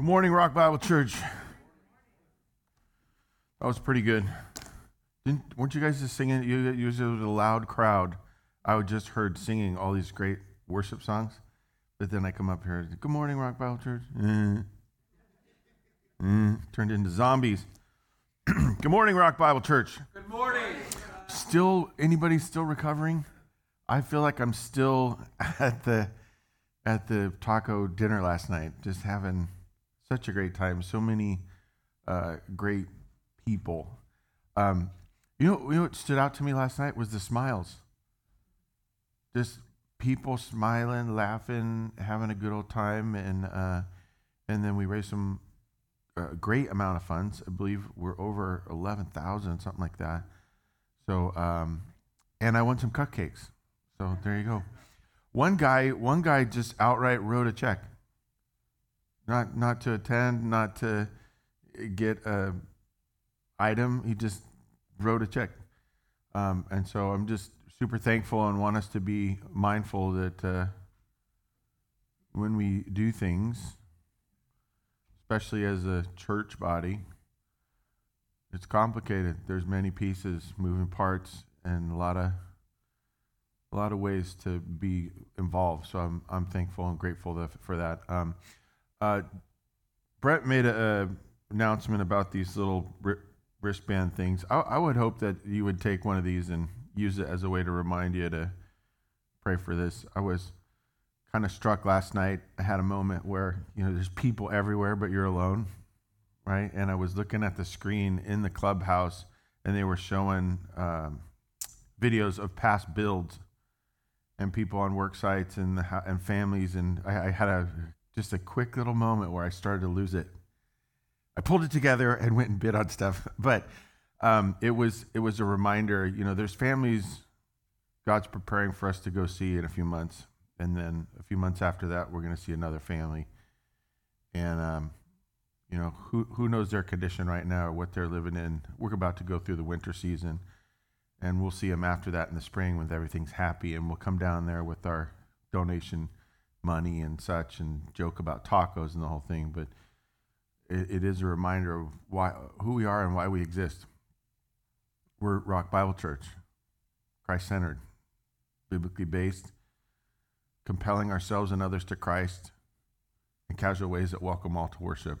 Good morning, Rock Bible Church. That was pretty good. Didn't, weren't you guys just singing? You, you was a loud crowd. I just heard singing all these great worship songs. But then I come up here, good morning, Rock Bible Church. Mm. Mm. Turned into zombies. good morning, Rock Bible Church. Good morning. Still, anybody still recovering? I feel like I'm still at the at the taco dinner last night, just having such a great time. So many uh, great people. Um, you know, you know what stood out to me last night was the smiles. Just people smiling, laughing, having a good old time, and uh, and then we raised some uh, great amount of funds. I believe we're over eleven thousand, something like that. So, um, and I won some cupcakes. So there you go. One guy, one guy just outright wrote a check. Not not to attend, not to get a item. He just wrote a check. Um, and so I'm just super thankful and want us to be mindful that uh, when we do things, especially as a church body, it's complicated. There's many pieces, moving parts, and a lot of a lot of ways to be involved. So I'm I'm thankful and grateful for that. Um, uh, Brett made an announcement about these little wristband things. I, I would hope that you would take one of these and use it as a way to remind you to pray for this. I was kind of struck last night. I had a moment where you know there's people everywhere, but you're alone, right? And I was looking at the screen in the clubhouse, and they were showing um, videos of past builds and people on work sites and the, and families, and I, I had a just a quick little moment where I started to lose it. I pulled it together and went and bid on stuff, but um, it was it was a reminder. You know, there's families God's preparing for us to go see in a few months, and then a few months after that, we're going to see another family. And um, you know, who who knows their condition right now or what they're living in? We're about to go through the winter season and we'll see them after that in the spring when everything's happy and we'll come down there with our donation money and such and joke about tacos and the whole thing but it, it is a reminder of why who we are and why we exist. We're rock bible church christ-centered biblically based compelling ourselves and others to christ in casual ways that welcome all to worship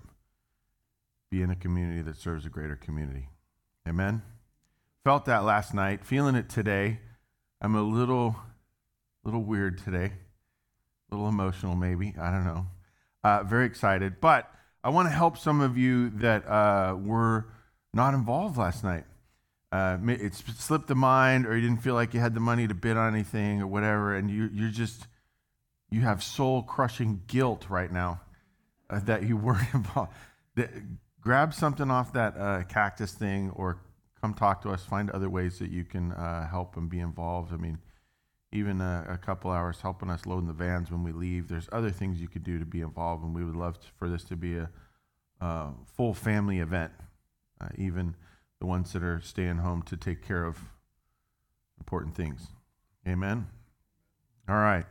be in a community that serves a greater community. Amen? Felt that last night, feeling it today. I'm a little, little weird today, a little emotional maybe. I don't know. Uh, very excited, but I want to help some of you that uh, were not involved last night. Uh, it slipped the mind, or you didn't feel like you had the money to bid on anything, or whatever, and you, you're just you have soul crushing guilt right now uh, that you weren't involved. grab something off that uh, cactus thing, or come talk to us. Find other ways that you can uh, help and be involved. I mean, even a, a, couple hours helping us load in the vans when we leave. There's other things you could do to be involved, and we would love to, for this to be a, a full family event. Uh, even the ones that are staying home to take care of important things. Amen. All right.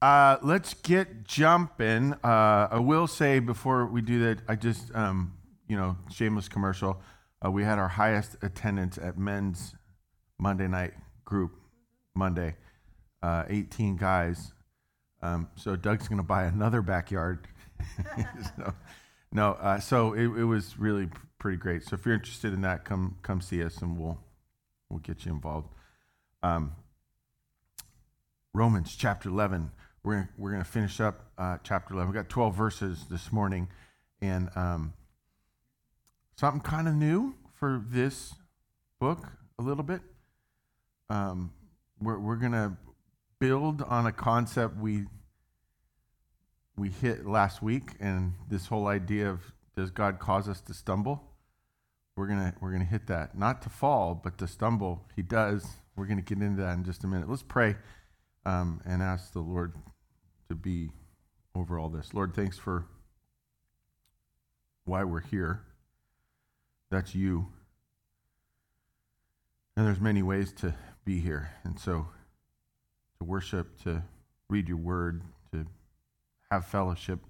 Uh, let's get jumping. Uh, I will say before we do that, I just, um, you know, shameless commercial. Uh, we had our highest attendance at men's Monday night group Monday, uh, 18 guys. Um, so Doug's going to buy another backyard. so, no, uh, so it, it, was really pretty great. So if you're interested in that, come come see us and we'll we'll get you involved. Um, Romans chapter 11. We're gonna, we're going to finish up uh, chapter 11. We got 12 verses this morning, and um, something kind of new for this book a little bit. Um, we're we're going to build on a concept we we hit last week, and this whole idea of does God cause us to stumble? We're gonna we're gonna hit that, not to fall, but to stumble. He does. We're gonna get into that in just a minute. Let's pray um, and ask the Lord to be over all this. Lord, thanks for why we're here. That's you. And there's many ways to be here. And so worship, to read your word, to have fellowship,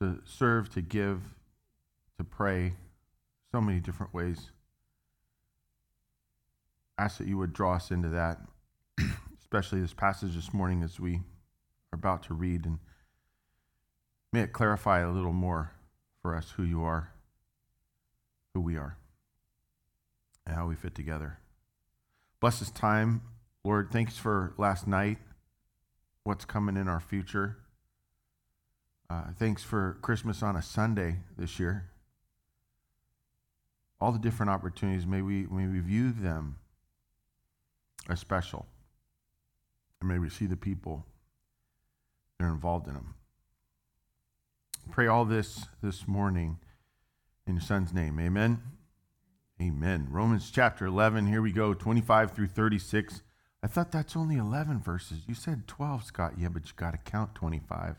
to serve, to give, to pray, so many different ways. Ask that you would draw us into that, especially this passage this morning as we are about to read, and may it clarify a little more for us who you are, who we are, and how we fit together. Bless this time, Lord. Thanks for last night, what's coming in our future. Uh, thanks for Christmas on a Sunday this year. All the different opportunities, may we, may we view them as special. And may we see the people that are involved in them. Pray all this this morning in your son's name. Amen. Amen. Romans chapter 11, here we go, 25 through 36. I thought that's only 11 verses. You said 12, Scott. Yeah, but you got to count 25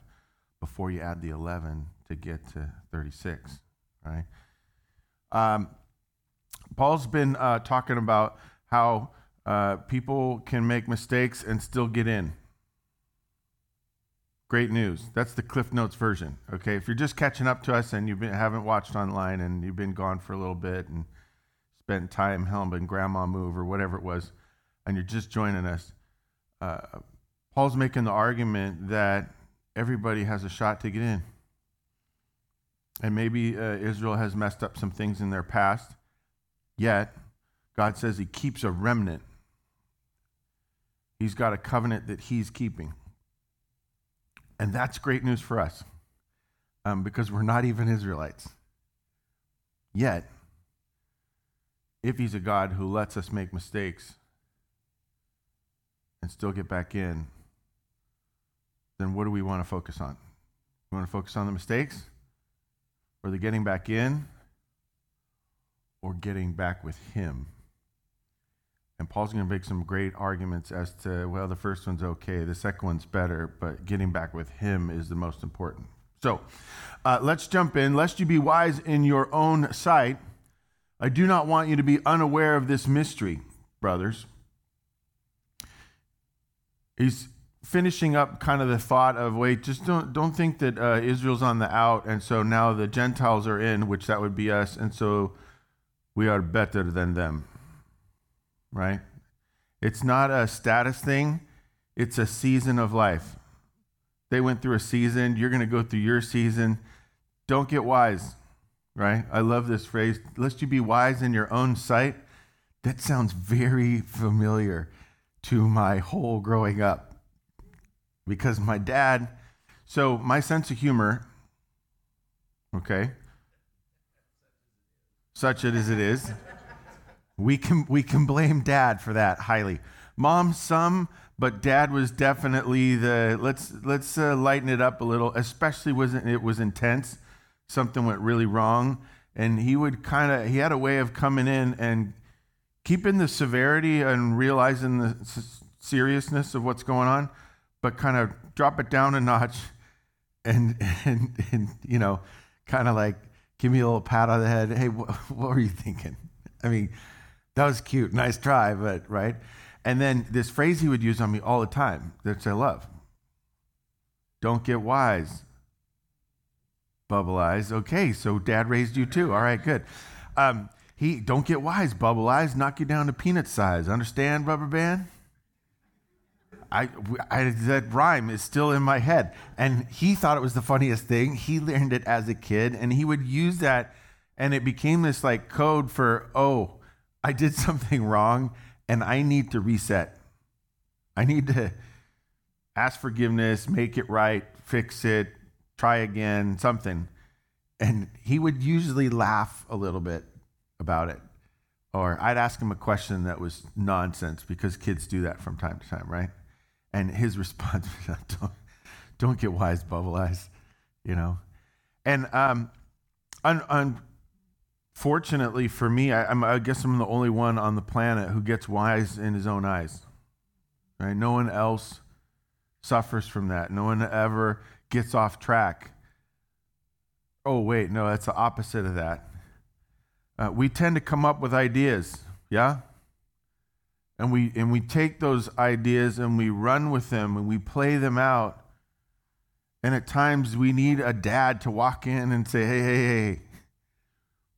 before you add the 11 to get to 36, right? Um, Paul's been uh, talking about how uh, people can make mistakes and still get in. Great news. That's the Cliff Notes version. Okay, if you're just catching up to us and you haven't watched online and you've been gone for a little bit and spent time helping grandma move or whatever it was, and you're just joining us, uh, Paul's making the argument that everybody has a shot to get in. And maybe uh, Israel has messed up some things in their past, yet God says He keeps a remnant. He's got a covenant that He's keeping. And that's great news for us um, because we're not even Israelites. Yet, if He's a God who lets us make mistakes and still get back in, then what do we want to focus on? We want to focus on the mistakes or the getting back in or getting back with Him? And Paul's going to make some great arguments as to, well, the first one's okay, the second one's better, but getting back with Him is the most important. So uh, let's jump in. Lest you be wise in your own sight, I do not want you to be unaware of this mystery, brothers. He's finishing up kind of the thought of wait, just don't don't think that uh, Israel's on the out, and so now the Gentiles are in, which that would be us, and so we are better than them, right? It's not a status thing; it's a season of life. They went through a season. You're going to go through your season. Don't get wise, right? I love this phrase. Lest you be wise in your own sight. That sounds very familiar to my whole growing up because my dad, so my sense of humor, okay, such it as it is, we can we can blame dad for that highly. Mom, some, but dad was definitely the let's let's uh, lighten it up a little. Especially was it was intense. Something went really wrong, and he would kind of he had a way of coming in and keeping the severity and realizing the seriousness of what's going on but kind of drop it down a notch and, and, and you know, kind of like give me a little pat on the head. Hey, wh- what were you thinking? I mean, that was cute. Nice try, but right? And then this phrase he would use on me all the time that I love don't get wise. Bubble eyes. Okay, so dad raised you too. All right, good. Um, he don't get wise, bubble eyes, knock you down to peanut size. Understand, rubber band? I, I, that rhyme is still in my head. And he thought it was the funniest thing. He learned it as a kid, and he would use that, and it became this like code for, oh, I did something wrong, and I need to reset. I need to ask forgiveness, make it right, fix it, try again, something. And he would usually laugh a little bit about it. Or I'd ask him a question that was nonsense because kids do that from time to time, right? And his response was, don't, don't get wise, bubble eyes, you know. And um, un, unfortunately for me, I, I, guess I'm the only one on the planet who gets wise in his own eyes. Right? No one else suffers from that. No one ever gets off track. Oh, wait, no, that's the opposite of that. Uh, we tend to come up with ideas, yeah? and we and we take those ideas and we run with them and we play them out And at times we need a dad to walk in and say, hey, hey, hey,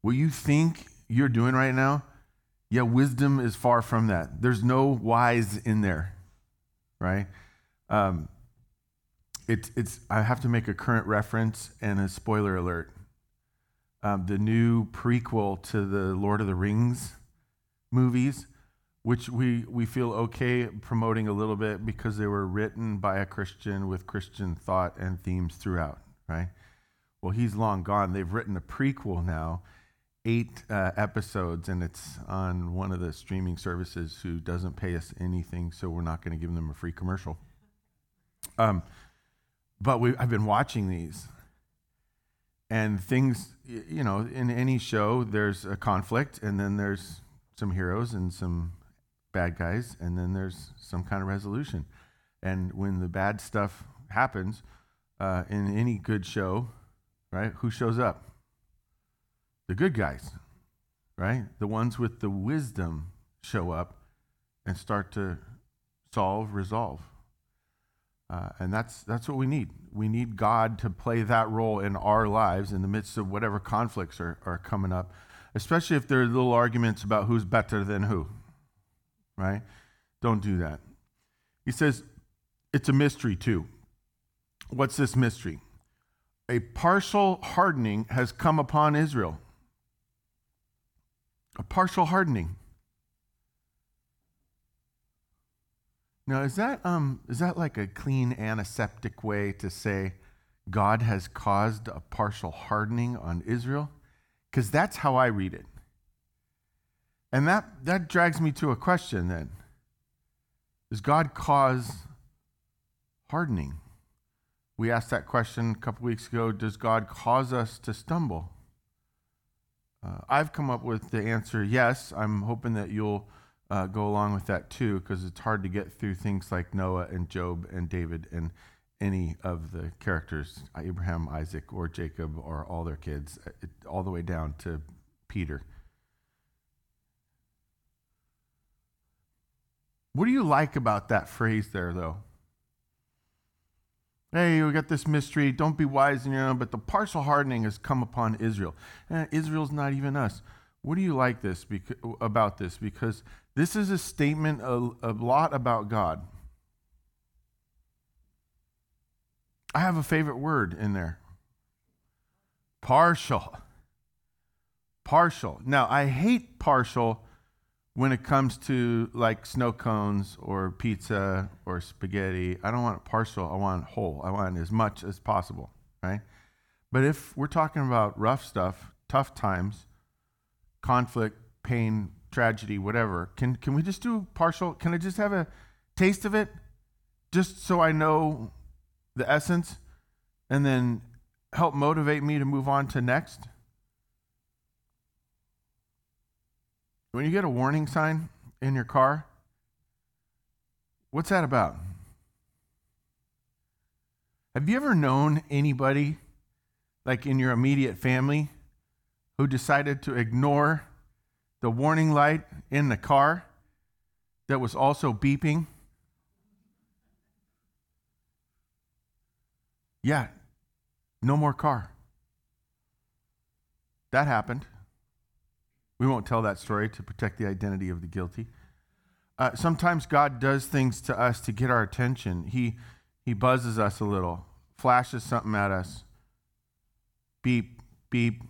what you think you're doing right now, yeah, wisdom is far from that. There's no wise in there, right? Um, it's, it's, I have to make a current reference and a spoiler alert. Um, the new prequel to the Lord of the Rings movies, which we, we feel okay promoting a little bit because they were written by a Christian with Christian thought and themes throughout, right? Well, he's long gone. They've written a prequel now, eight uh, episodes, and it's on one of the streaming services who doesn't pay us anything, so we're not going to give them a free commercial. Um, but we, I've been watching these, and things, you know, in any show, there's a conflict, and then there's some heroes and some bad guys, and then there's some kind of resolution. And when the bad stuff happens uh, in any good show, right, who shows up? The good guys, right? The ones with the wisdom show up and start to solve, resolve. Uh, and that's, that's what we need. We need God to play that role in our lives in the midst of whatever conflicts are, are coming up, especially if there are little arguments about who's better than who, right? Don't do that. He says it's a mystery too. What's this mystery? A partial hardening has come upon Israel. A partial hardening. Now, is that, um, is that like a clean antiseptic way to say God has caused a partial hardening on Israel? Because that's how I read it. And that, that drags me to a question then. Does God cause hardening? We asked that question a couple weeks ago. Does God cause us to stumble? Uh, I've come up with the answer yes. I'm hoping that you'll uh, go along with that too, because it's hard to get through things like Noah and Job and David and any of the characters, Abraham, Isaac, or Jacob, or all their kids, uh, all the way down to Peter. What do you like about that phrase there, though? Hey, we got this mystery. Don't be wise in your own, but the partial hardening has come upon Israel. Eh, Israel's not even us. What do you like this about this? Because this is a statement a, a lot about God. I have a favorite word in there partial. Partial. Now, I hate partial when it comes to like snow cones or pizza or spaghetti. I don't want partial. I want whole. I want as much as possible, right? But if we're talking about rough stuff, tough times, conflict, pain, tragedy, whatever. Can, can we just do partial? Can I just have a taste of it just so I know the essence and then help motivate me to move on to next? When you get a warning sign in your car, what's that about? Have you ever known anybody, like in your immediate family, who decided to ignore the warning light in the car that was also beeping? Yeah, no more car. That happened. We won't tell that story to protect the identity of the guilty. Uh, sometimes God does things to us to get our attention. He, he buzzes us a little, flashes something at us. Beep, beep,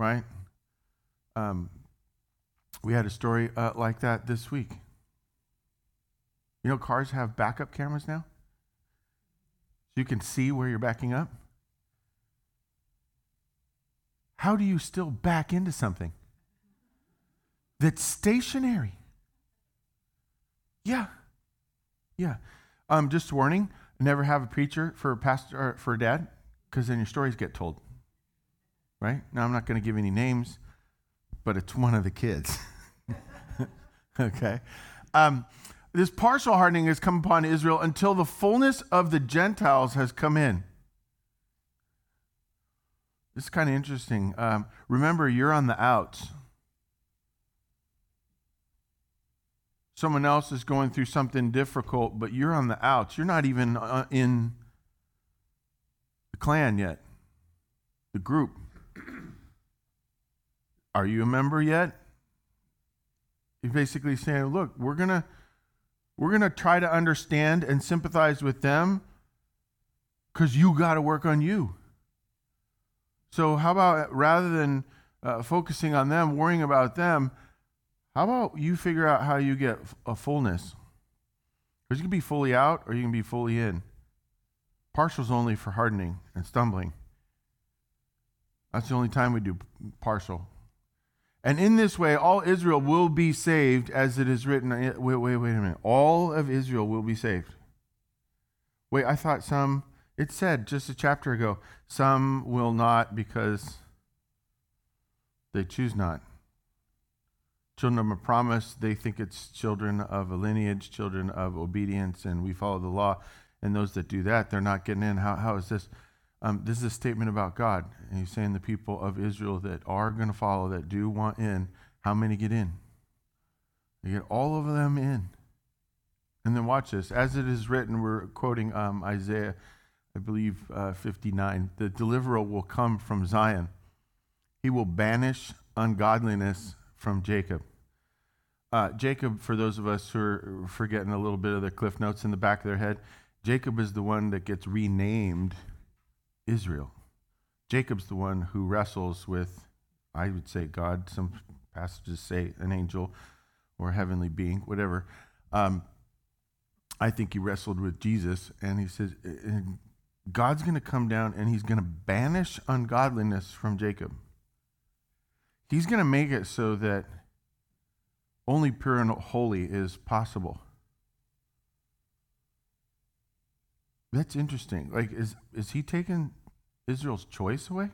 right? Um, we had a story uh, like that this week. You know, cars have backup cameras now. So you can see where you're backing up. How do you still back into something that's stationary? Yeah. Yeah. Um, just warning, never have a preacher for a pastor or for a dad, because then your stories get told. Right? Now I'm not going to give any names but it's one of the kids. okay? Um, this partial hardening has come upon Israel until the fullness of the Gentiles has come in. This is kind of interesting. Um, remember, you're on the outs. Someone else is going through something difficult, but you're on the outs. You're not even uh, in the clan yet, the group. Are you a member yet? He's basically saying, look, we're going to we're going to try to understand and sympathize with them cuz you got to work on you. So how about rather than uh, focusing on them, worrying about them, how about you figure out how you get a fullness? Because you can be fully out or you can be fully in. Partial's only for hardening and stumbling. That's the only time we do partial. And in this way, all Israel will be saved, as it is written. Eh, wait, wait, wait a minute. All of Israel will be saved. Wait, I thought some, it said just a chapter ago, some will not because they choose not. Children of a promise, they think it's children of a lineage, children of obedience, and we follow the law. And those that do that, they're not getting in. How, how is this? Um, this is a statement about God. And he's saying the people of Israel that are going to follow, that do want in, how many get in? They get all of them in. And then watch this. As it is written, we're quoting um, Isaiah, I believe, uh, 59. The deliverer will come from Zion. He will banish ungodliness from Jacob. Uh, Jacob, for those of us who are forgetting a little bit of the cliff notes in the back of their head, Jacob is the one that gets renamed Israel. Jacob's the one who wrestles with, I would say, God. Some passages say an angel or a heavenly being, whatever. Um, I think he wrestled with Jesus, and he says, God's going to come down and he's going to banish ungodliness from Jacob. He's going to make it so that only pure and holy is possible. That's interesting. Like, is, is he taking Israel's choice away?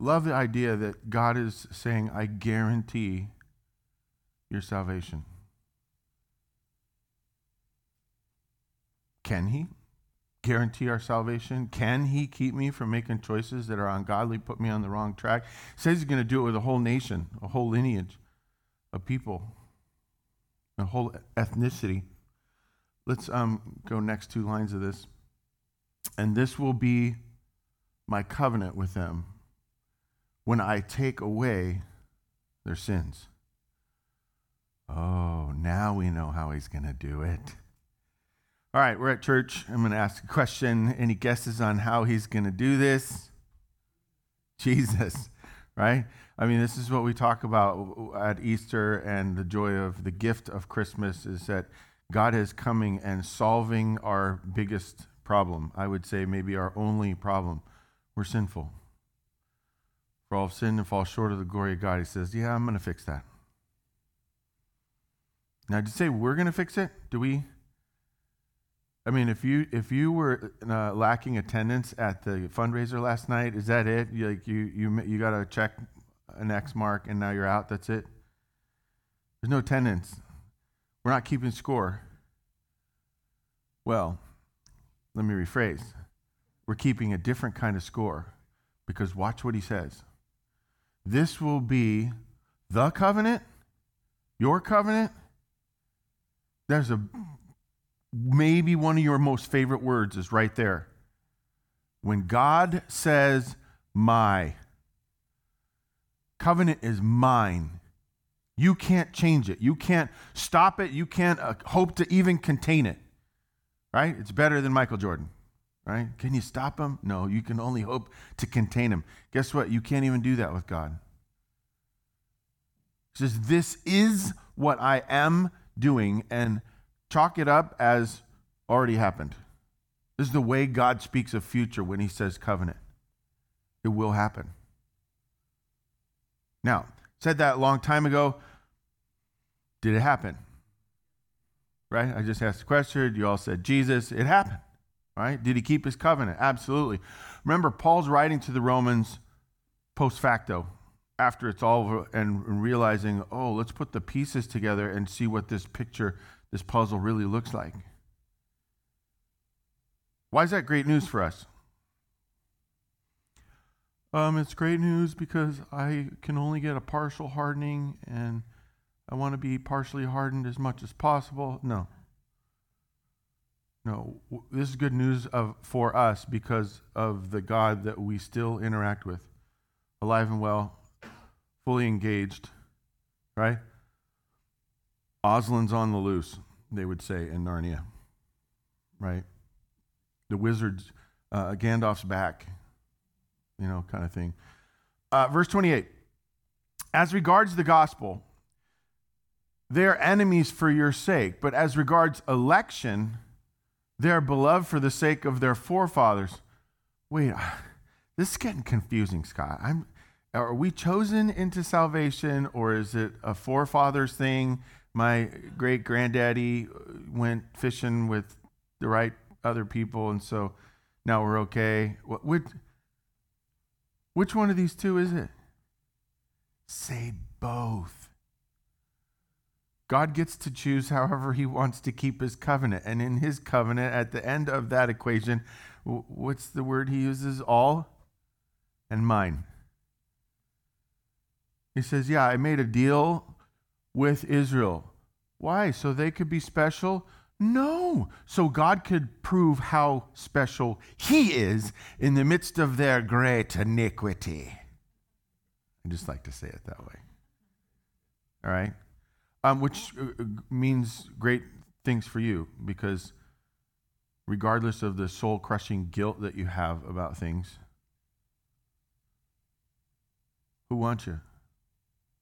Love the idea that God is saying, I guarantee your salvation. Can he guarantee our salvation? Can he keep me from making choices that are ungodly, put me on the wrong track? He says he's going to do it with a whole nation, a whole lineage of people, a whole ethnicity. Let's um, go next two lines of this. And this will be my covenant with them when I take away their sins. Oh, now we know how he's going to do it. All right, we're at church. I'm going to ask a question. Any guesses on how he's going to do this? Jesus, right? I mean, this is what we talk about at Easter and the joy of the gift of Christmas is that God is coming and solving our biggest problem. I would say maybe our only problem. We're sinful. For all have sinned and fall short of the glory of God. He says, Yeah, I'm going to fix that. Now, did you say we're going to fix it? Do we? I mean, if you if you were uh, lacking attendance at the fundraiser last night, is that it? You, like you you you got to check an X mark and now you're out. That's it. There's no attendance. We're not keeping score. Well, let me rephrase. We're keeping a different kind of score because watch what he says. This will be the covenant, your covenant. There's a maybe one of your most favorite words is right there. When God says, my, covenant is mine. You can't change it. You can't stop it. You can't uh, hope to even contain it. Right? It's better than Michael Jordan. Right? Can you stop him? No, you can only hope to contain him. Guess what? You can't even do that with God. He says, This is what I am doing, and chalk it up as already happened. This is the way God speaks of future when he says covenant. It will happen. Now, said that a long time ago. Did it happen? Right? I just asked the question. You all said Jesus. It happened. Right? Did he keep his covenant? Absolutely. Remember, Paul's writing to the Romans post facto, after it's all over, and realizing, oh, let's put the pieces together and see what this picture, this puzzle really looks like. Why is that great news for us? Um, it's great news because I can only get a partial hardening and I want to be partially hardened as much as possible. No. No, this is good news of, for us because of the God that we still interact with, alive and well, fully engaged, right? Aslan's on the loose, they would say in Narnia, right? The wizard's, uh, Gandalf's back, you know, kind of thing. Uh, verse 28 As regards the gospel, they are enemies for your sake, but as regards election, they are beloved for the sake of their forefathers. Wait, this is getting confusing, Scott. I'm, are we chosen into salvation, or is it a forefathers thing? My great granddaddy went fishing with the right other people, and so now we're okay. Which, which one of these two is it? Say both. God gets to choose however he wants to keep his covenant. And in his covenant, at the end of that equation, what's the word he uses? All and mine. He says, Yeah, I made a deal with Israel. Why? So they could be special? No. So God could prove how special He is in the midst of their great iniquity. I just like to say it that way. All right? Um, which uh, uh, means great things for you because regardless of the soul crushing guilt that you have about things, who wants you?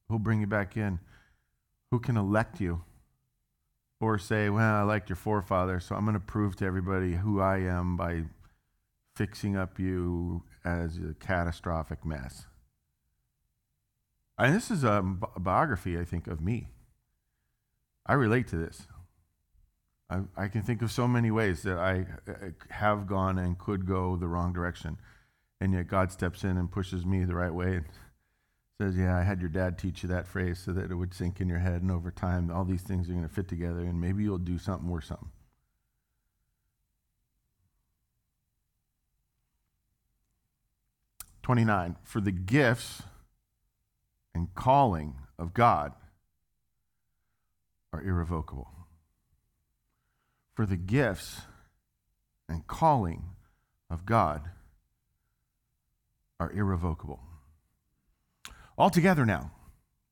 Who'll bring you back in? Who can elect you? Or say, well, I liked your forefather, so I'm going to prove to everybody who I am by fixing up you as a catastrophic mess. And this is a, biography, I think, of me. I relate to this. I, I can think of so many ways that I have gone and could go the wrong direction. And yet God steps in and pushes me the right way says, Yeah, I had your dad teach you that phrase so that it would sink in your head, and over time, all these things are going to fit together, and maybe you'll do something worth something. Twenty-nine. For the gifts and calling of God are irrevocable. For the gifts and calling of God are irrevocable. All together now.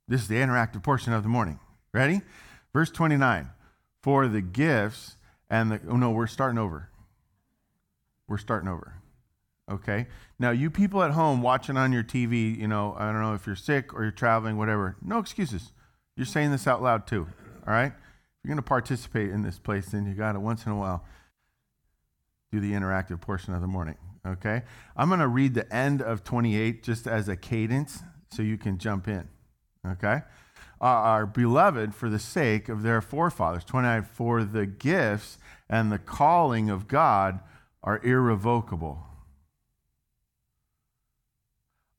This is the interactive portion of the morning. Ready? Verse 29. For the gifts and the. Oh, no, we're starting over. We're starting over. Okay? Now, you people at home watching on your TV, you know, I don't know if you're sick or you're traveling, whatever, no excuses. You're saying this out loud too. All right? If you're going to participate in this place, then you got to once in a while do the interactive portion of the morning. Okay? I'm going to read the end of 28 just as a cadence so you can jump in. Okay? Uh, are beloved for the sake of their forefathers. 29, for the gifts and the calling of God are irrevocable.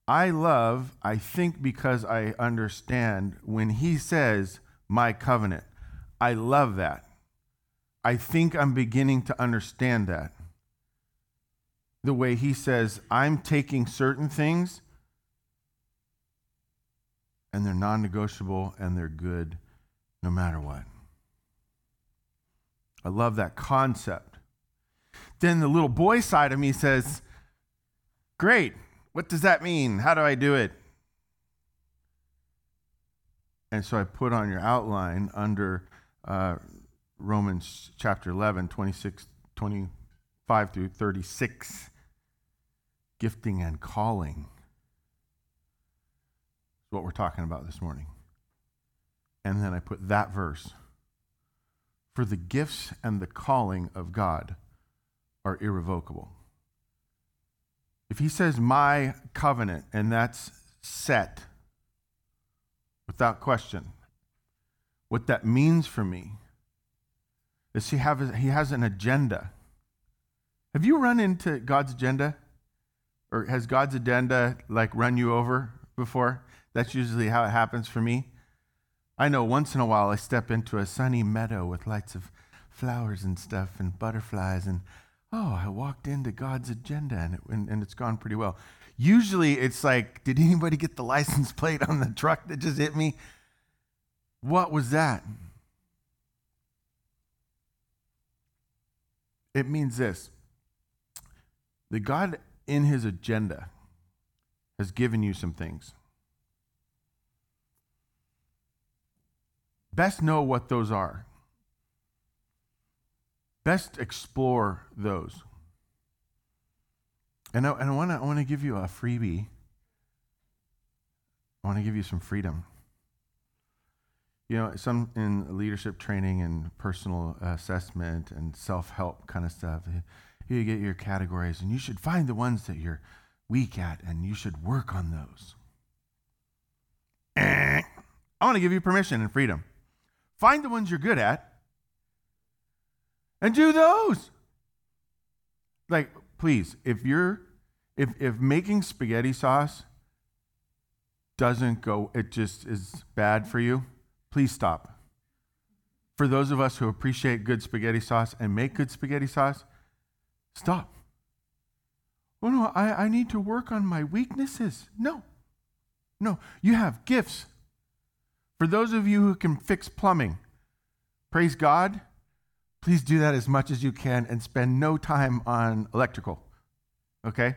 I love, I think because I understand when he says, my covenant. I love that. I think I'm beginning to understand that. The way he says, I'm taking certain things and they're non negotiable and they're good no matter what. I love that concept. Then the little boy side of me says, Great, what does that mean? How do I do it? And so I put on your outline under uh, Romans chapter 11, 26, 25 through 36, gifting and calling what we're talking about this morning. And then I put that verse. For the gifts and the calling of God are irrevocable. If he says my covenant and that's set without question, what that means for me is he, have, he has an agenda. Have you run into God's agenda? Or has God's agenda like run you over before? That's usually how it happens for me. I know once in a while I step into a sunny meadow with lights of flowers and stuff and butterflies, and oh, I walked into God's agenda and, it, and, and it's gone pretty well. Usually it's like, did anybody get the license plate on the truck that just hit me? What was that? it means this that God, in his agenda, has given you some things. Best know what those are. Best explore those. And I, and I want to I wanna give you a freebie. I want to give you some freedom. You know, some in leadership training and personal assessment and self help kind of stuff, you get your categories, and you should find the ones that you're weak at, and you should work on those. Eh. I want to give you permission and freedom. Find the ones you're good at and do those. Like, please, if you're if if making spaghetti sauce doesn't go, it just is bad for you, please stop. For those of us who appreciate good spaghetti sauce and make good spaghetti sauce, stop. Oh no, I, I need to work on my weaknesses. No. No. You have gifts. For those of you who can fix plumbing, praise God. Please do that as much as you can and spend no time on electrical. Okay?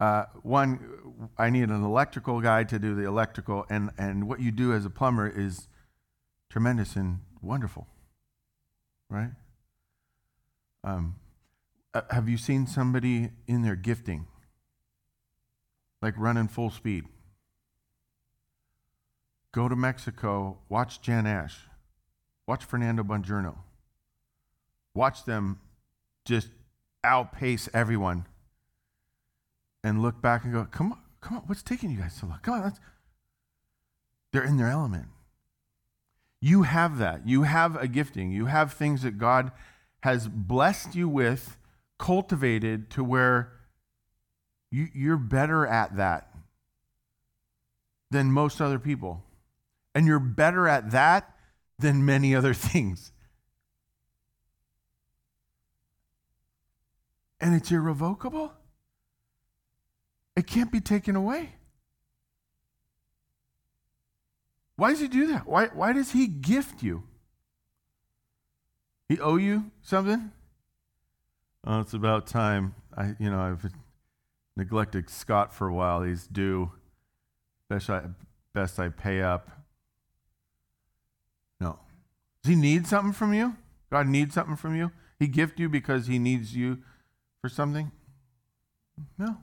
Uh, one, I need an electrical guy to do the electrical, and, and what you do as a plumber is tremendous and wonderful, right? Um, uh, have you seen somebody in their gifting, like running full speed? Go to Mexico, watch Jan Ash, watch Fernando Bongiorno. Watch them just outpace everyone and look back and go, come on, come on, what's taking you guys so long? Come on, let's. They're in their element. You have that. You have a gifting. You have things that God has blessed you with, cultivated to where you, you're better at that than most other people. And you're better at that than many other things. And it's irrevocable. It can't be taken away. Why does he do that? Why, why does he gift you? He owe you something? Oh, it's about time. I, you know, I've neglected Scott for a while. He's due. Best I, best I pay up. No. Does he need something from you? God needs something from you? He gift you because he needs you for something? No.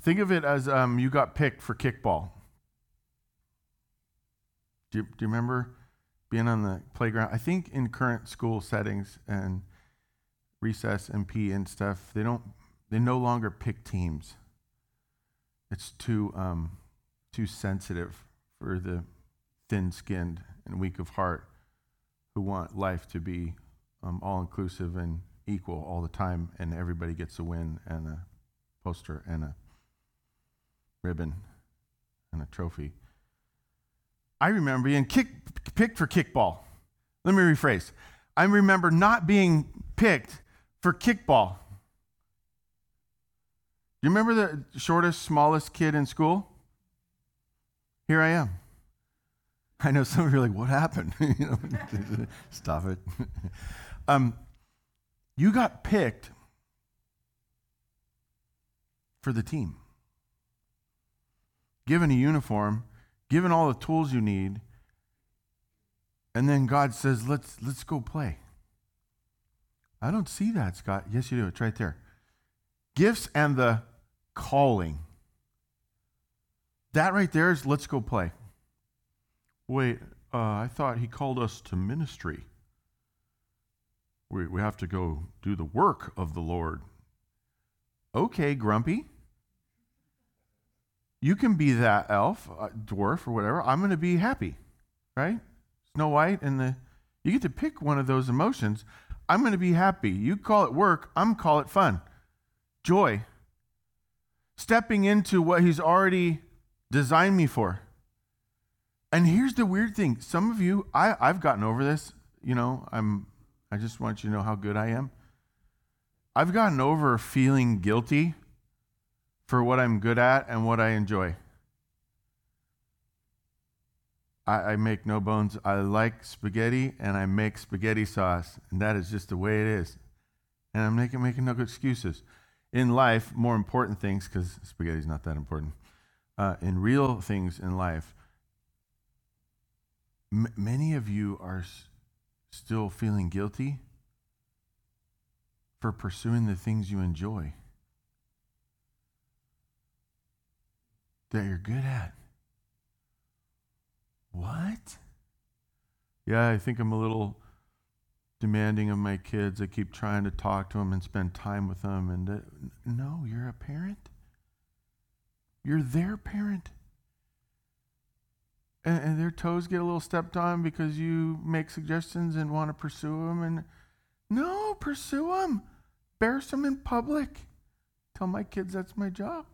Think of it as um, you got picked for kickball. Do you, do you remember being on the playground? I think in current school settings and recess and P and stuff, they don't they no longer pick teams. It's too um, too sensitive for the thin-skinned and weak of heart who want life to be um, all inclusive and equal all the time, and everybody gets a win and a poster and a ribbon and a trophy. I remember being kick, picked for kickball. Let me rephrase. I remember not being picked for kickball. Do you remember the shortest, smallest kid in school? Here I am. I know some of you are like, what happened? Stop it. um, you got picked for the team given a uniform, given all the tools you need, and then God says, let's, let's go play. I don't see that, Scott. Yes, you do. It's right there. Gifts and the calling. That right there is let's go play. Wait, uh, I thought he called us to ministry. We, we have to go do the work of the Lord. Okay, grumpy. You can be that elf, uh, dwarf, or whatever. I'm going to be happy, right? Snow White and the. You get to pick one of those emotions. I'm going to be happy. You call it work. I'm call it fun, joy. Stepping into what He's already designed me for. And here's the weird thing: some of you, I, I've gotten over this. You know, I'm. I just want you to know how good I am. I've gotten over feeling guilty for what I'm good at and what I enjoy. I, I make no bones. I like spaghetti and I make spaghetti sauce, and that is just the way it is. And I'm making, making no excuses. In life, more important things, because spaghetti's not that important, uh, in real things in life, m- many of you are s- still feeling guilty for pursuing the things you enjoy that you're good at. What? Yeah, I think I'm a little demanding of my kids. I keep trying to talk to them and spend time with them. And uh, no, you're a parent. You're their parent. And, and, their toes get a little stepped on because you make suggestions and want to pursue them. And no, pursue them. Embarrass them in public. Tell my kids that's my job.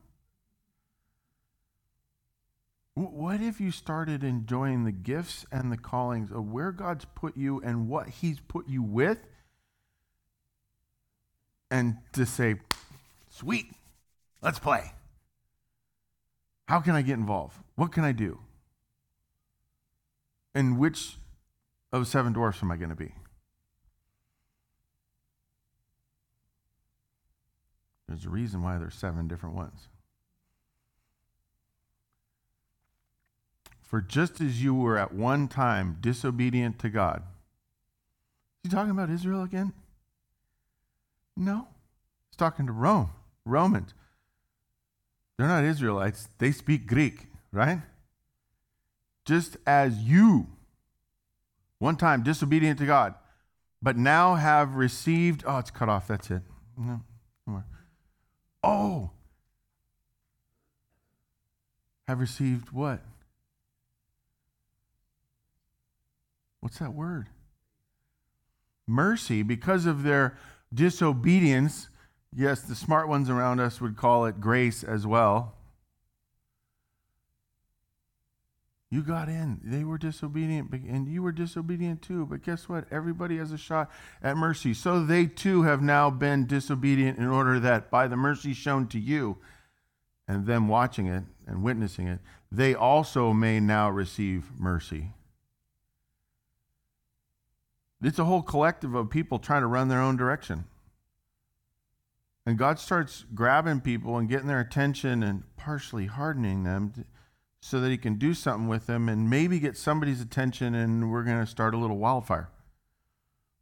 What if you started enjoying the gifts and the callings of where God's put you and what He's put you with? And to say, sweet, let's play. How can I get involved? What can I do? And which of seven dwarfs am I going to be? There's a reason why there's seven different ones. For just as you were at one time disobedient to God. Is he talking about Israel again? No. He's talking to Rome, Romans. They're not Israelites, they speak Greek, right? Just as you, one time disobedient to God, but now have received, oh, it's cut off, that's it. No, more. Oh, have received what? What's that word? Mercy, because of their disobedience. Yes, the smart ones around us would call it grace as well. You got in. They were disobedient, and you were disobedient too. But guess what? Everybody has a shot at mercy. So they too have now been disobedient in order that by the mercy shown to you and them watching it and witnessing it, they also may now receive mercy. It's a whole collective of people trying to run their own direction. And God starts grabbing people and getting their attention and partially hardening them so that He can do something with them and maybe get somebody's attention, and we're going to start a little wildfire.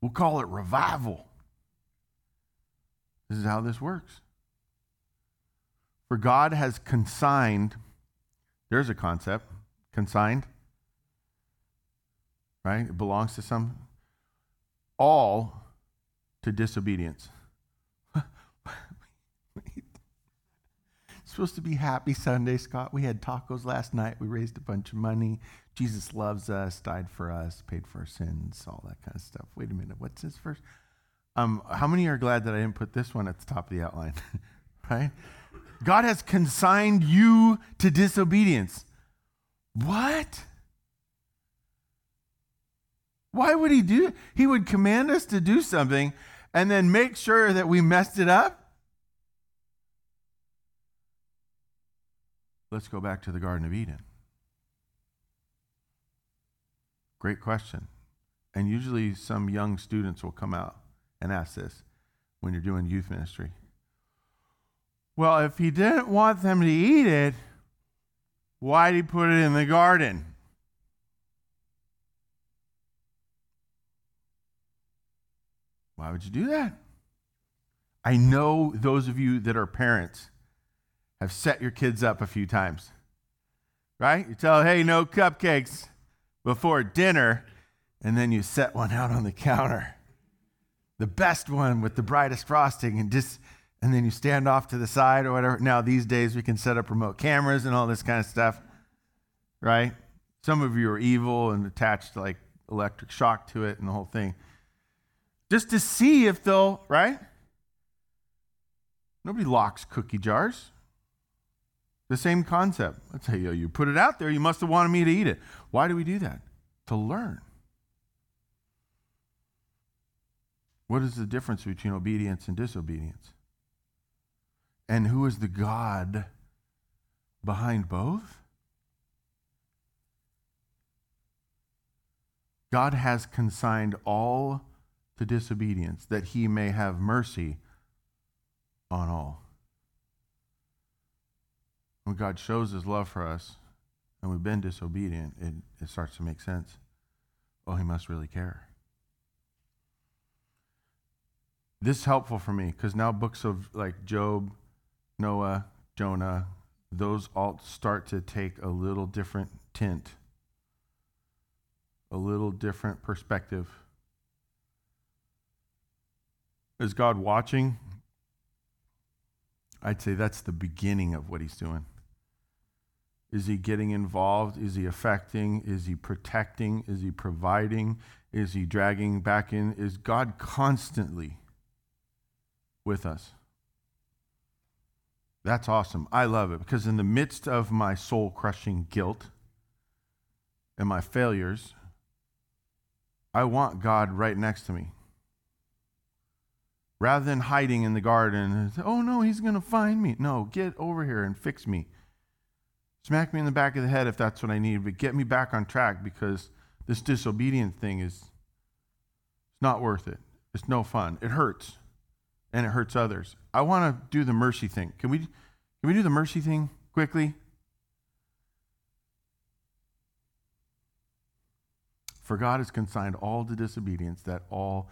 We'll call it revival. This is how this works. For God has consigned, there's a concept, consigned, right? It belongs to some all to disobedience. supposed to be happy Sunday, Scott. We had tacos last night. We raised a bunch of money. Jesus loves us, died for us, paid for our sins, all that kind of stuff. Wait a minute. What's this first? Um, how many are glad that I didn't put this one at the top of the outline? right? God has consigned you to disobedience. What? Why would he do? He would command us to do something and then make sure that we messed it up. Let's go back to the Garden of Eden. Great question. And usually some young students will come out and ask this when you're doing youth ministry. Well, if he didn't want them to eat it, why did he put it in the garden? Why would you do that? I know those of you that are parents have set your kids up a few times, right? You tell, hey, no cupcakes before dinner, and then you set one out on the counter. The best one with the brightest frosting, and just and then you stand off to the side or whatever. Now, these days, we can set up remote cameras and all this kind of stuff, right? Some of you are evil and attached like electric shock to it and the whole thing just to see if they'll, right? Nobody locks cookie jars. The same concept. Let's say, you put it out there, you must have wanted me to eat it. Why do we do that? To learn. What is the difference between obedience and disobedience? And who is the God behind both? God has consigned all to disobedience that he may have mercy on all. When God shows his love for us and we've been disobedient, it, it starts to make sense. Oh, he must really care. This is helpful for me because now books of like Job, Noah, Jonah, those all start to take a little different tint, a little different perspective. Is God watching? I'd say that's the beginning of what he's doing. Is he getting involved? Is he affecting? Is he protecting? Is he providing? Is he dragging back in? Is God constantly with us? That's awesome. I love it because in the midst of my soul crushing guilt and my failures, I want God right next to me. Rather than hiding in the garden oh no, he's going to find me. No, get over here and fix me. Smack me in the back of the head if that's what I need, but get me back on track because this disobedient thing is it's not worth it. It's no fun. It hurts and it hurts others. I want to do the mercy thing. Can we can we do the mercy thing quickly? For God has consigned all to disobedience that all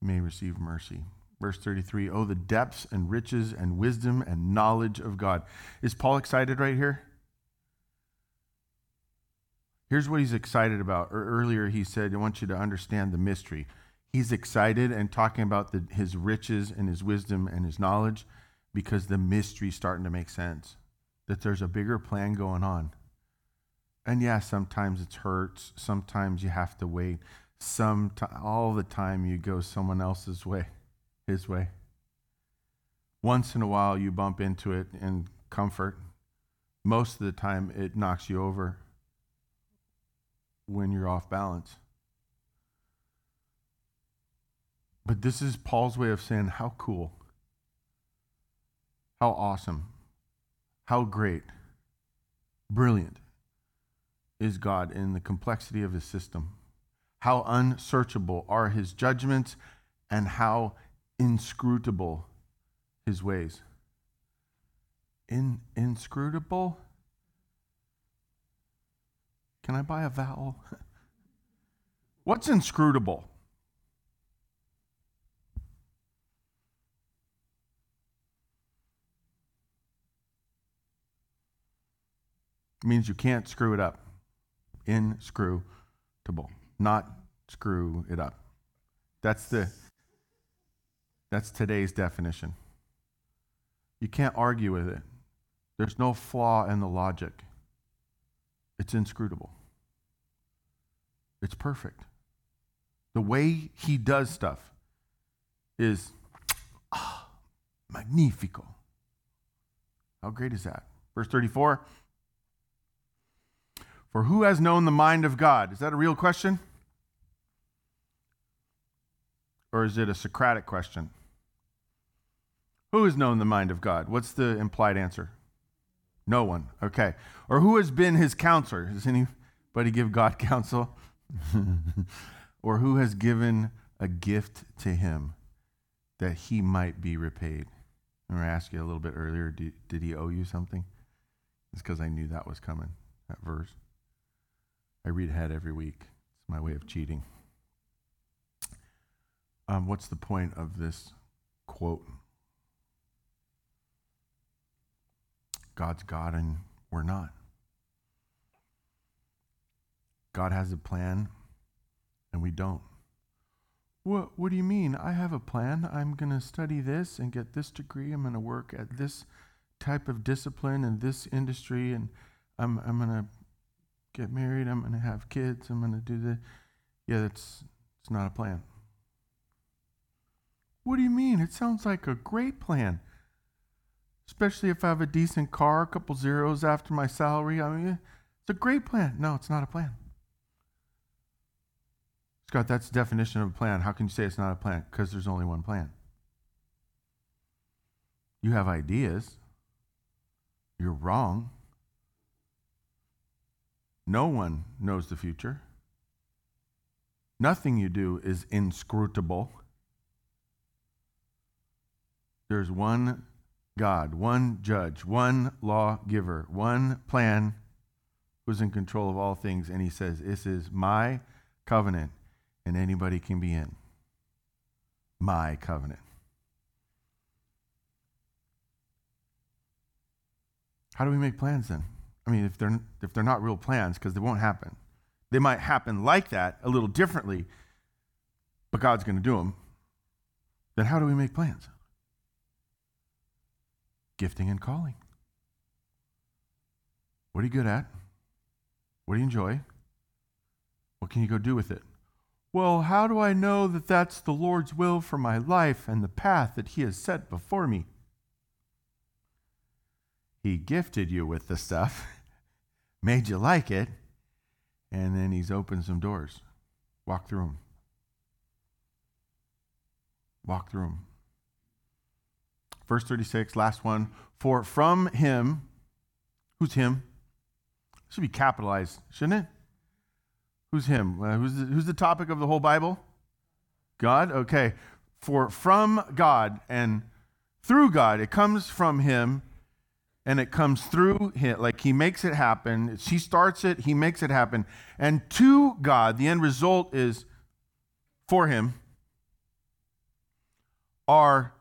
may receive mercy. Verse 33 Oh, the depths and riches and wisdom and knowledge of God. Is Paul excited right here? Here's what he's excited about. Earlier, he said, I want you to understand the mystery. He's excited and talking about the, his riches and his wisdom and his knowledge because the mystery's starting to make sense. That there's a bigger plan going on. And yeah, sometimes it hurts. Sometimes you have to wait. Some all the time you go someone else's way his way. Once in a while, you bump into it in comfort. Most of the time, it knocks you over when you're off balance. But this is Paul's way of saying, How cool, how awesome, how great, brilliant is God in the complexity of his system. How unsearchable are his judgments, and how inscrutable his ways. In, inscrutable? Can I buy a vowel? What's inscrutable? It means you can't screw it up. Inscrutable. Not screw it up. That's the that's today's definition. You can't argue with it. There's no flaw in the logic. It's inscrutable. It's perfect. The way he does stuff is ah, magnifico. How great is that? Verse 34 For who has known the mind of God? Is that a real question? Or is it a Socratic question? Who has known the mind of God? What's the implied answer? No one. Okay. Or who has been his counselor? Does anybody give God counsel? or who has given a gift to him that he might be repaid? I'm going you a little bit earlier did, did he owe you something? It's because I knew that was coming, that verse. I read ahead every week. It's my way of cheating. Um, what's the point of this quote? God's God and we're not. God has a plan and we don't. What, what do you mean? I have a plan. I'm going to study this and get this degree. I'm going to work at this type of discipline in this industry and I'm, I'm going to get married. I'm going to have kids. I'm going to do this. Yeah, that's it's not a plan. What do you mean? It sounds like a great plan especially if I have a decent car, a couple zeros after my salary. I mean, it's a great plan. No, it's not a plan. Scott, that's the definition of a plan. How can you say it's not a plan? Because there's only one plan. You have ideas. You're wrong. No one knows the future. Nothing you do is inscrutable. There's one God, one judge, one lawgiver, one plan who's in control of all things. And he says, This is my covenant, and anybody can be in. My covenant. How do we make plans then? I mean, if they're, if they're not real plans, because they won't happen. They might happen like that, a little differently, but God's going to do them. Then how do we make plans? Gifting and calling. What are you good at? What do you enjoy? What can you go do with it? Well, how do I know that that's the Lord's will for my life and the path that He has set before me? He gifted you with the stuff, made you like it, and then He's opened some doors. Walk through them. Walk through them. Verse 36, last one. For from Him, who's Him? Should be capitalized, shouldn't it? Who's Him? Uh, who's, the, who's the topic of the whole Bible? God? Okay. For from God and through God, it comes from Him and it comes through him like he makes it happen she starts it he makes it happen and to god the end result is for him are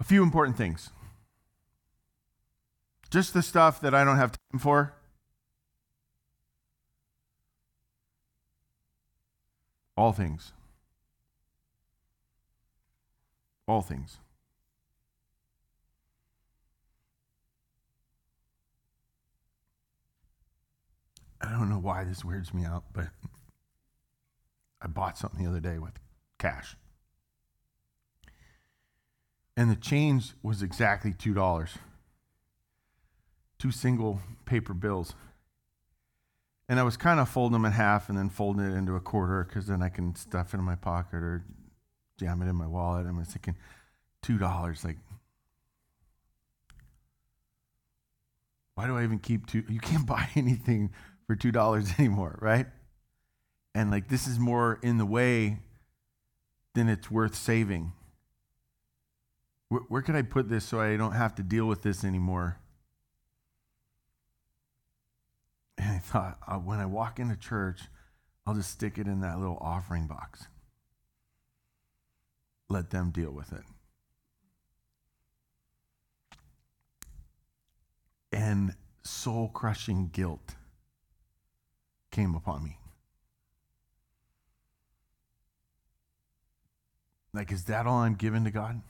a few important things. Just the stuff that i don't have time for. All things. All things. I don't know why this weirds me out, but I bought something the other day with cash. And the change was exactly $2. Two single paper bills. And I was kind of folding them in half and then folding it into a quarter because then I can stuff it in my pocket or jam it in my wallet. And I was thinking, $2, like, why do I even keep two? You can't buy anything for $2 anymore, right? And like this is more in the way than it's worth saving. Where, where could I put this so I don't have to deal with this anymore? And I thought, uh, when I walk into church, I'll just stick it in that little offering box. Let them deal with it. And soul crushing guilt came upon me. Like, is that all I'm giving to God?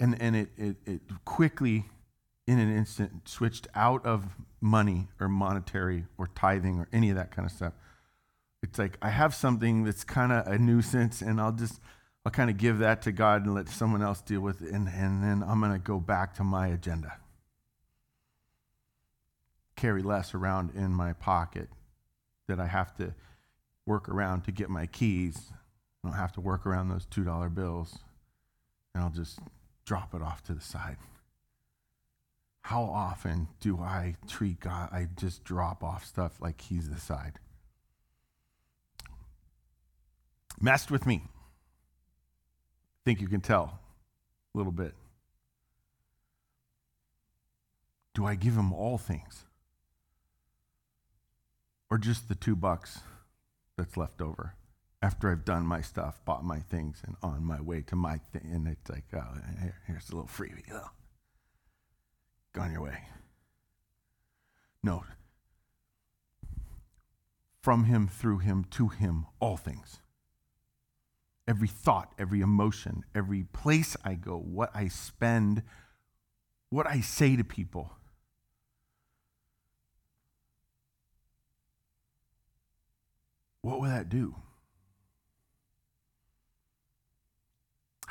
And, and it, it, it quickly, in an instant, switched out of money or monetary or tithing or any of that kind of stuff. It's like I have something that's kind of a nuisance, and I'll just, I'll kind of give that to God and let someone else deal with it, and, and then I'm going to go back to my agenda carry less around in my pocket that I have to work around to get my keys. I don't have to work around those $2 bills. And I'll just drop it off to the side. How often do I treat God? I just drop off stuff like He's the side. Messed with me. Think you can tell a little bit. Do I give Him all things? or just the two bucks that's left over after I've done my stuff, bought my things, and on my way to my thing. And it's like, oh, here, here's a little freebie. Oh. Go on your way. No. From him, through him, to him, all things. Every thought, every emotion, every place I go, what I spend, what I say to people what will that do?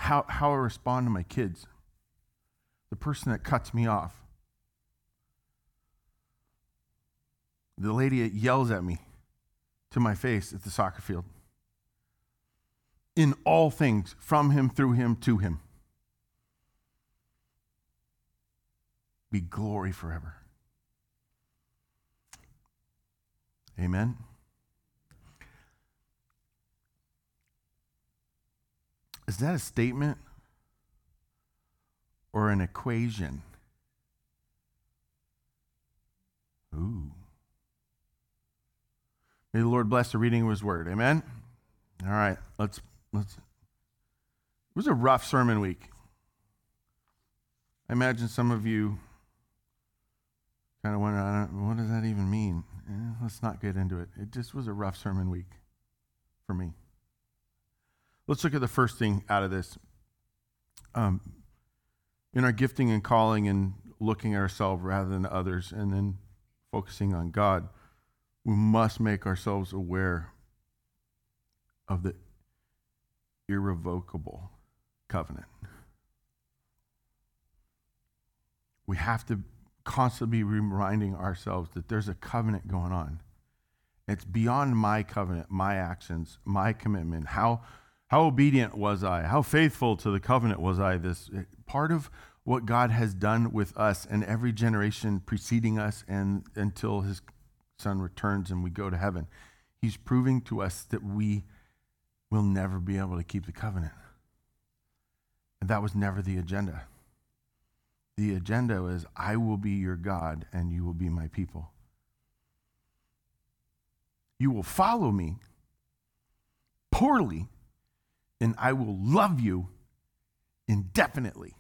How, how I respond to my kids, the person that cuts me off, the lady that yells at me to my face at the soccer field. In all things, from him, through him, to him. Be glory forever. Amen. Is that a statement or an equation? Ooh. May the Lord bless the reading of his word. Amen. All right, let's let's It was a rough sermon week. I imagine some of you kind of wonder, what does that even mean? Eh, let's not get into it. It just was a rough sermon week for me. Let's look at the first thing out of this. Um, in our gifting and calling and looking at ourselves rather than others and then focusing on God, we must make ourselves aware of the irrevocable covenant. We have to constantly be reminding ourselves that there's a covenant going on. It's beyond my covenant, my actions, my commitment. How, how obedient was I? How faithful to the covenant was I? This eh, part of what God has done with us and every generation preceding us and until his son returns and we go to heaven. He's proving to us that we will never be able to keep the covenant. And that was never the agenda. The agenda is I will be your God and you will be my people. You will follow me poorly, and I will love you indefinitely,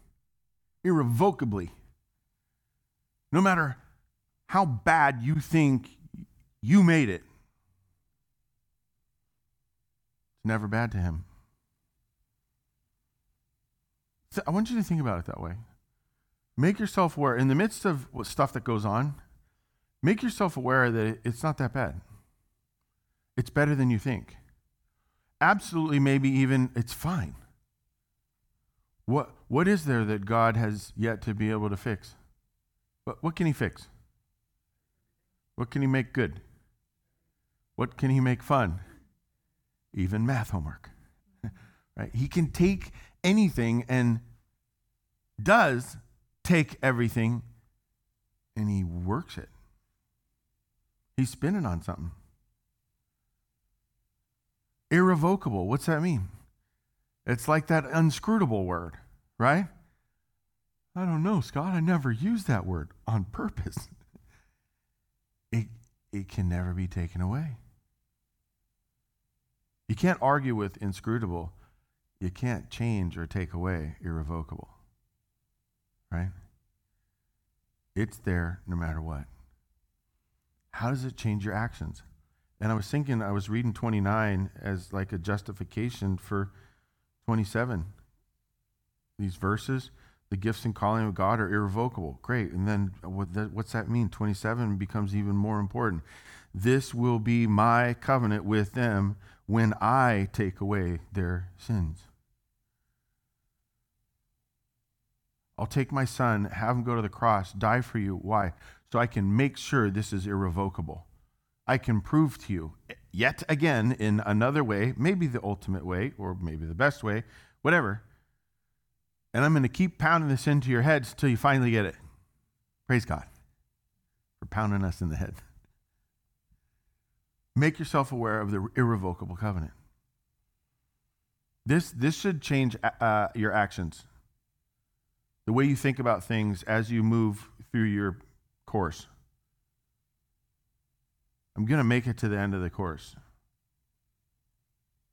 irrevocably. No matter how bad you think you made it, it's never bad to him. I want you to think about it that way. Make yourself aware, in the midst of stuff that goes on, make yourself aware that it's not that bad. It's better than you think. Absolutely, maybe even it's fine. What, what is there that God has yet to be able to fix? What, what can He fix? What can He make good? What can He make fun? Even math homework. right? He can take anything and does take everything and he works it. He's spinning on something. Irrevocable. What's that mean? It's like that unscrutable word, right? I don't know, Scott. I never used that word on purpose. It, it can never be taken away. You can't argue with inscrutable. You can't change or take away irrevocable right? It's there no matter what. How does it change your actions? And I was thinking, I was reading 29 as like a justification for 27. These verses, the gifts and calling of God are irrevocable. Great. And then what's that mean? 27 becomes even more important. This will be my covenant with them when I take away their sins. I'll take my son, have him go to the cross, die for you. Why? So I can make sure this is irrevocable. I can prove to you yet again in another way, maybe the ultimate way, or maybe the best way, whatever. And I'm going to keep pounding this into your heads till you finally get it. Praise God for pounding us in the head. Make yourself aware of the irrevocable covenant. This, this should change uh, your actions the way you think about things as you move through your course. I'm going to make it to the end of the course.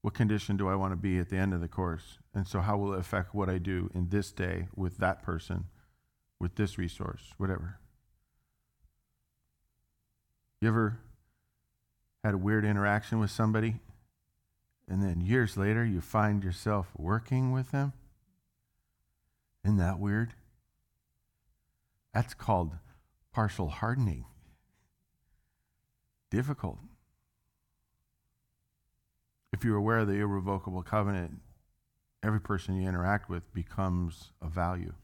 What condition do I want to be at the end of the course? And so, how will it affect what I do in this day with that person, with this resource, whatever? You ever had a weird interaction with somebody, and then years later you find yourself working with them? Isn't that weird? That's called partial hardening. Difficult. If you're aware of the irrevocable covenant, every person you interact with becomes a value.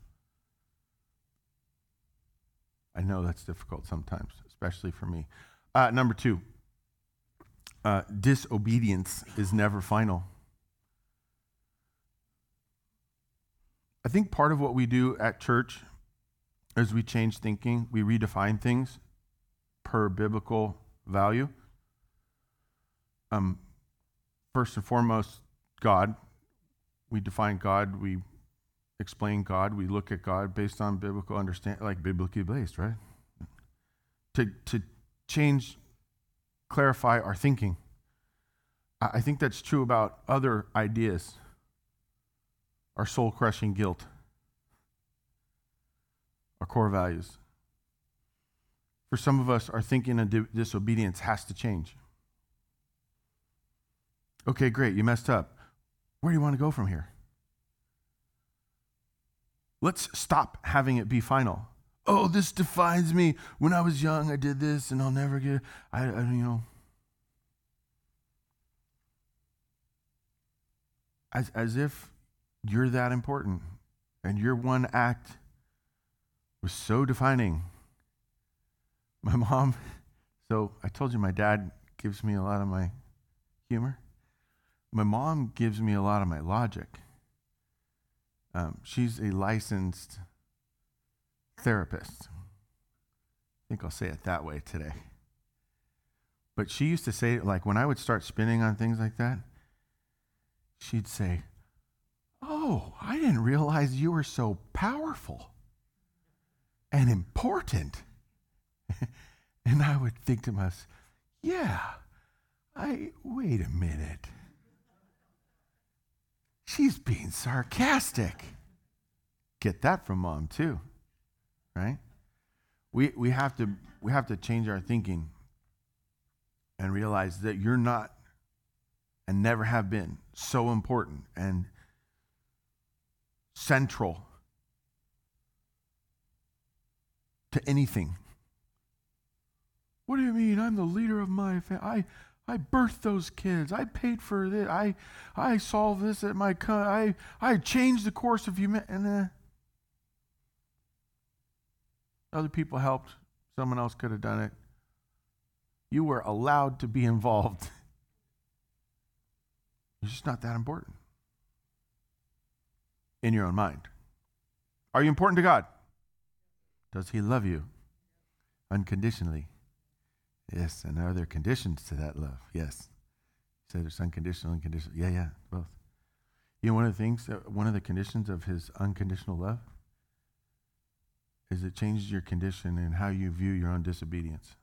I know that's difficult sometimes, especially for me. Uh, number two, uh, disobedience is never final. I think part of what we do at church is we change thinking, we redefine things per biblical value. Um, first and foremost, God. we define God, we explain God, we look at God based on biblical understanding, like biblically based, right? To, to change, clarify our thinking. I think that's true about other ideas. Our soul crushing guilt, our core values. For some of us, our thinking and disobedience has to change. Okay, great, you messed up. Where do you want to go from here? Let's stop having it be final. Oh, this defines me. When I was young, I did this, and I'll never get. I, I you know. As as if you're that important, and your one act was so defining. My mom. So I told you, my dad gives me a lot of my humor. My mom gives me a lot of my logic. Um, she's a licensed therapist. I think I'll say it that way today. But she used to say, like, when I would start spinning on things like that, she'd say, Oh, I didn't realize you were so powerful and important. and I would think to myself, Yeah, I, wait a minute. She's being sarcastic. Get that from mom too. Right? We we have to we have to change our thinking and realize that you're not and never have been so important and central to anything. What do you mean? I'm the leader of my family. I I birthed those kids. I paid for this. I, I solved this at my co- I, I changed the course of humanity. And uh, other people helped. Someone else could have done it. You were allowed to be involved. You're just not that important in your own mind. Are you important to God? Does He love you unconditionally? Yes, and are there conditions to that love? Yes. You say there's unconditional and conditional. Yeah, yeah, both. You know, one of the things, one of the conditions of his unconditional love is it changes your condition and how you view your own disobedience.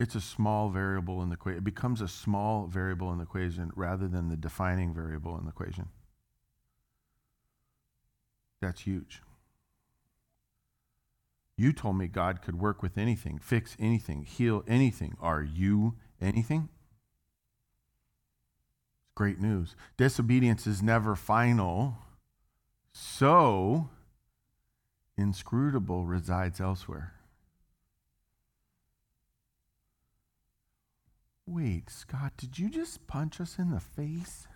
It's a small variable in the equation. It becomes a small variable in the equation rather than the defining variable in the equation. That's huge. You told me God could work with anything, fix anything, heal anything. Are you anything? Great news. Disobedience is never final. So, inscrutable resides elsewhere. Wait, Scott, did you just punch us in the face?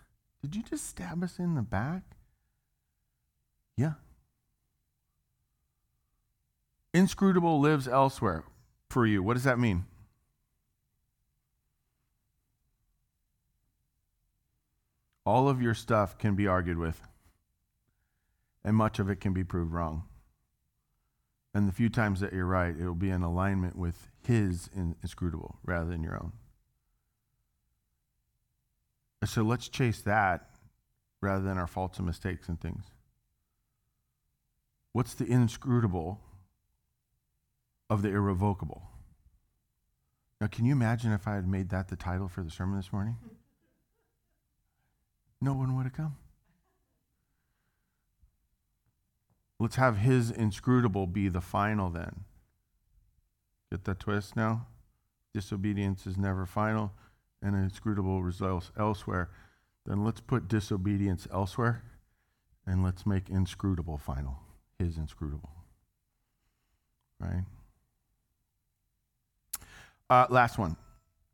Did you just stab us in the back? Yeah. Inscrutable lives elsewhere for you. What does that mean? All of your stuff can be argued with, and much of it can be proved wrong. And the few times that you're right, it will be in alignment with His inscrutable rather than your own. So let's chase that rather than our faults and mistakes and things. What's the inscrutable of the irrevocable. Now, can you imagine if I had made that the title for the sermon this morning? No one would have come. Let's have his inscrutable be the final then. Get that twist now? Disobedience is never final, and inscrutable results elsewhere. Then let's put disobedience elsewhere, and let's make inscrutable final. His inscrutable. Right? Uh, last one.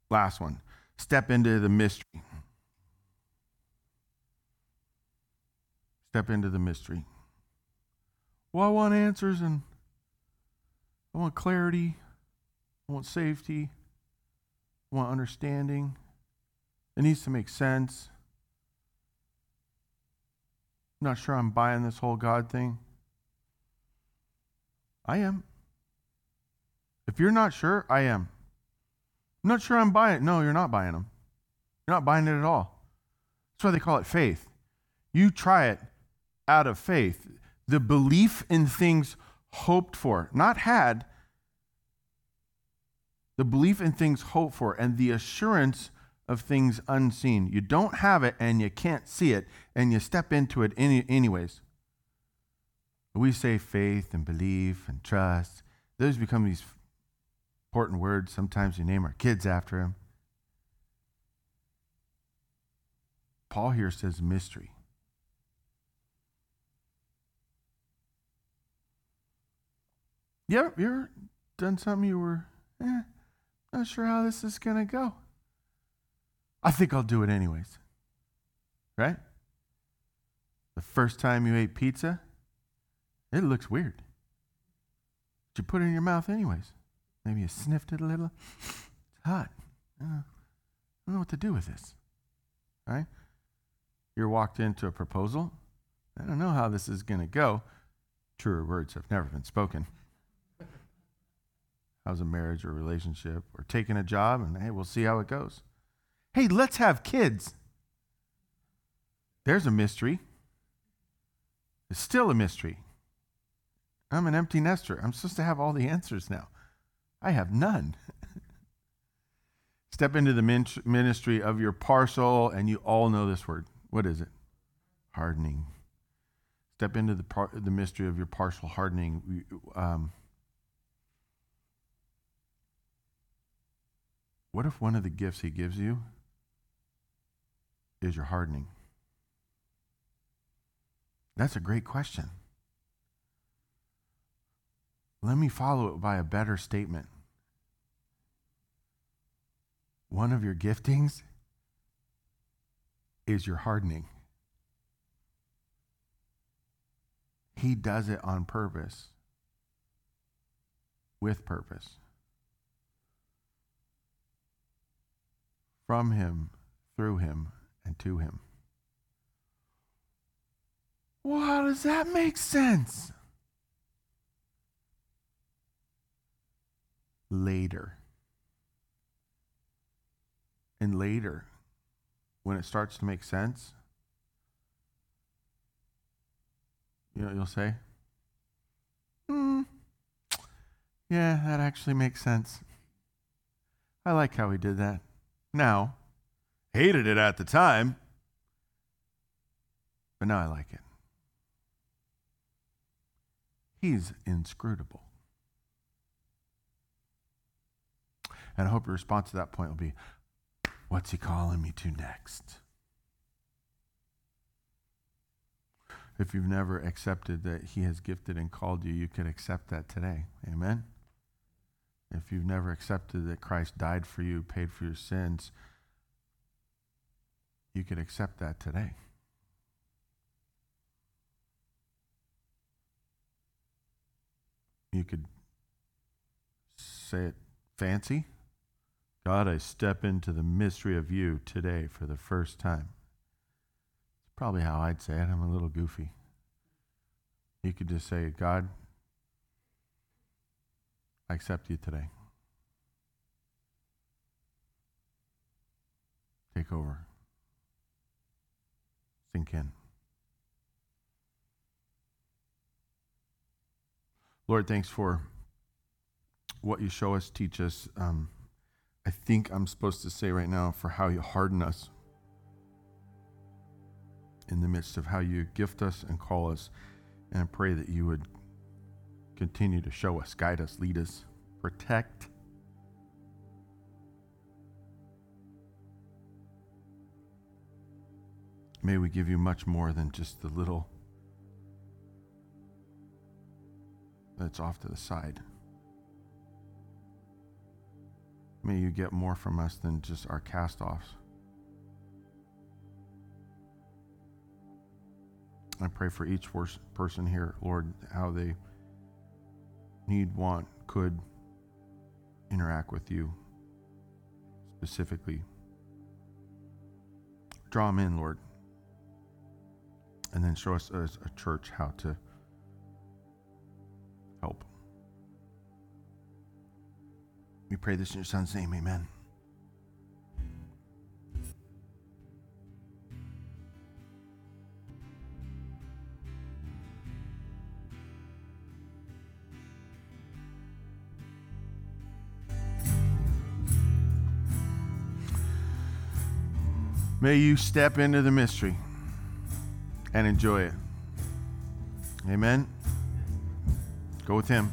Last one. Step into the mystery. Step into the mystery. Well, I want answers and I want clarity. I want safety. I want understanding. It needs to make sense. I'm not sure I'm buying this whole God thing. I am. If you're not sure, I am. I'm not sure I'm buying it. No, you're not buying them. You're not buying it at all. That's why they call it faith. You try it out of faith. The belief in things hoped for, not had, the belief in things hoped for, and the assurance of things unseen. You don't have it and you can't see it, and you step into it any, anyways. We say faith and belief and trust. Those become these important words. Sometimes we name our kids after them. Paul here says mystery. Ever, you ever done something you were, eh, not sure how this is going to go? I think I'll do it anyways. Right? The first time you ate pizza, it looks weird. But you put it in your mouth anyways. Maybe you sniffed it a little. It's hot. I don't know what to do with this. Right? You're walked into a proposal. I don't know how this is going to go. Truer words have never been spoken. How's a marriage or relationship or taking a job? And hey, we'll see how it goes. Hey, let's have kids. There's a mystery. It's still a mystery. I'm an empty nester. I'm supposed to have all the answers now. I have none. Step into the ministry of your parcel, and you all know this word. What is it? Hardening. Step into the, par- the mystery of your partial hardening. Um, what if one of the gifts he gives you is your hardening? That's a great question. Let me follow it by a better statement. One of your giftings is your hardening. He does it on purpose, with purpose. From Him, through Him, and to Him. Well, how does that make sense? Later. And later, when it starts to make sense, you know, you'll say, hmm, yeah, that actually makes sense. I like how he did that. Now, hated it at the time, but now I like it. He's inscrutable. And I hope your response to that point will be, What's he calling me to next? If you've never accepted that he has gifted and called you, you could accept that today. Amen? If you've never accepted that Christ died for you, paid for your sins, you could accept that today. You could say it fancy. God, I step into the mystery of you today for the first time. It's probably how I'd say it. I'm a little goofy. You could just say, God, I accept you today. Take over. Sink in. Lord, thanks for what you show us, teach us. Um, I think I'm supposed to say right now for how you harden us in the midst of how you gift us and call us. And I pray that you would continue to show us, guide us, lead us, protect. May we give you much more than just the little that's off to the side. May you get more from us than just our cast offs. I pray for each person here, Lord, how they need, want, could interact with you specifically. Draw them in, Lord. And then show us as a church how to We pray this in your son's name. Amen. May you step into the mystery and enjoy it. Amen. Go with him.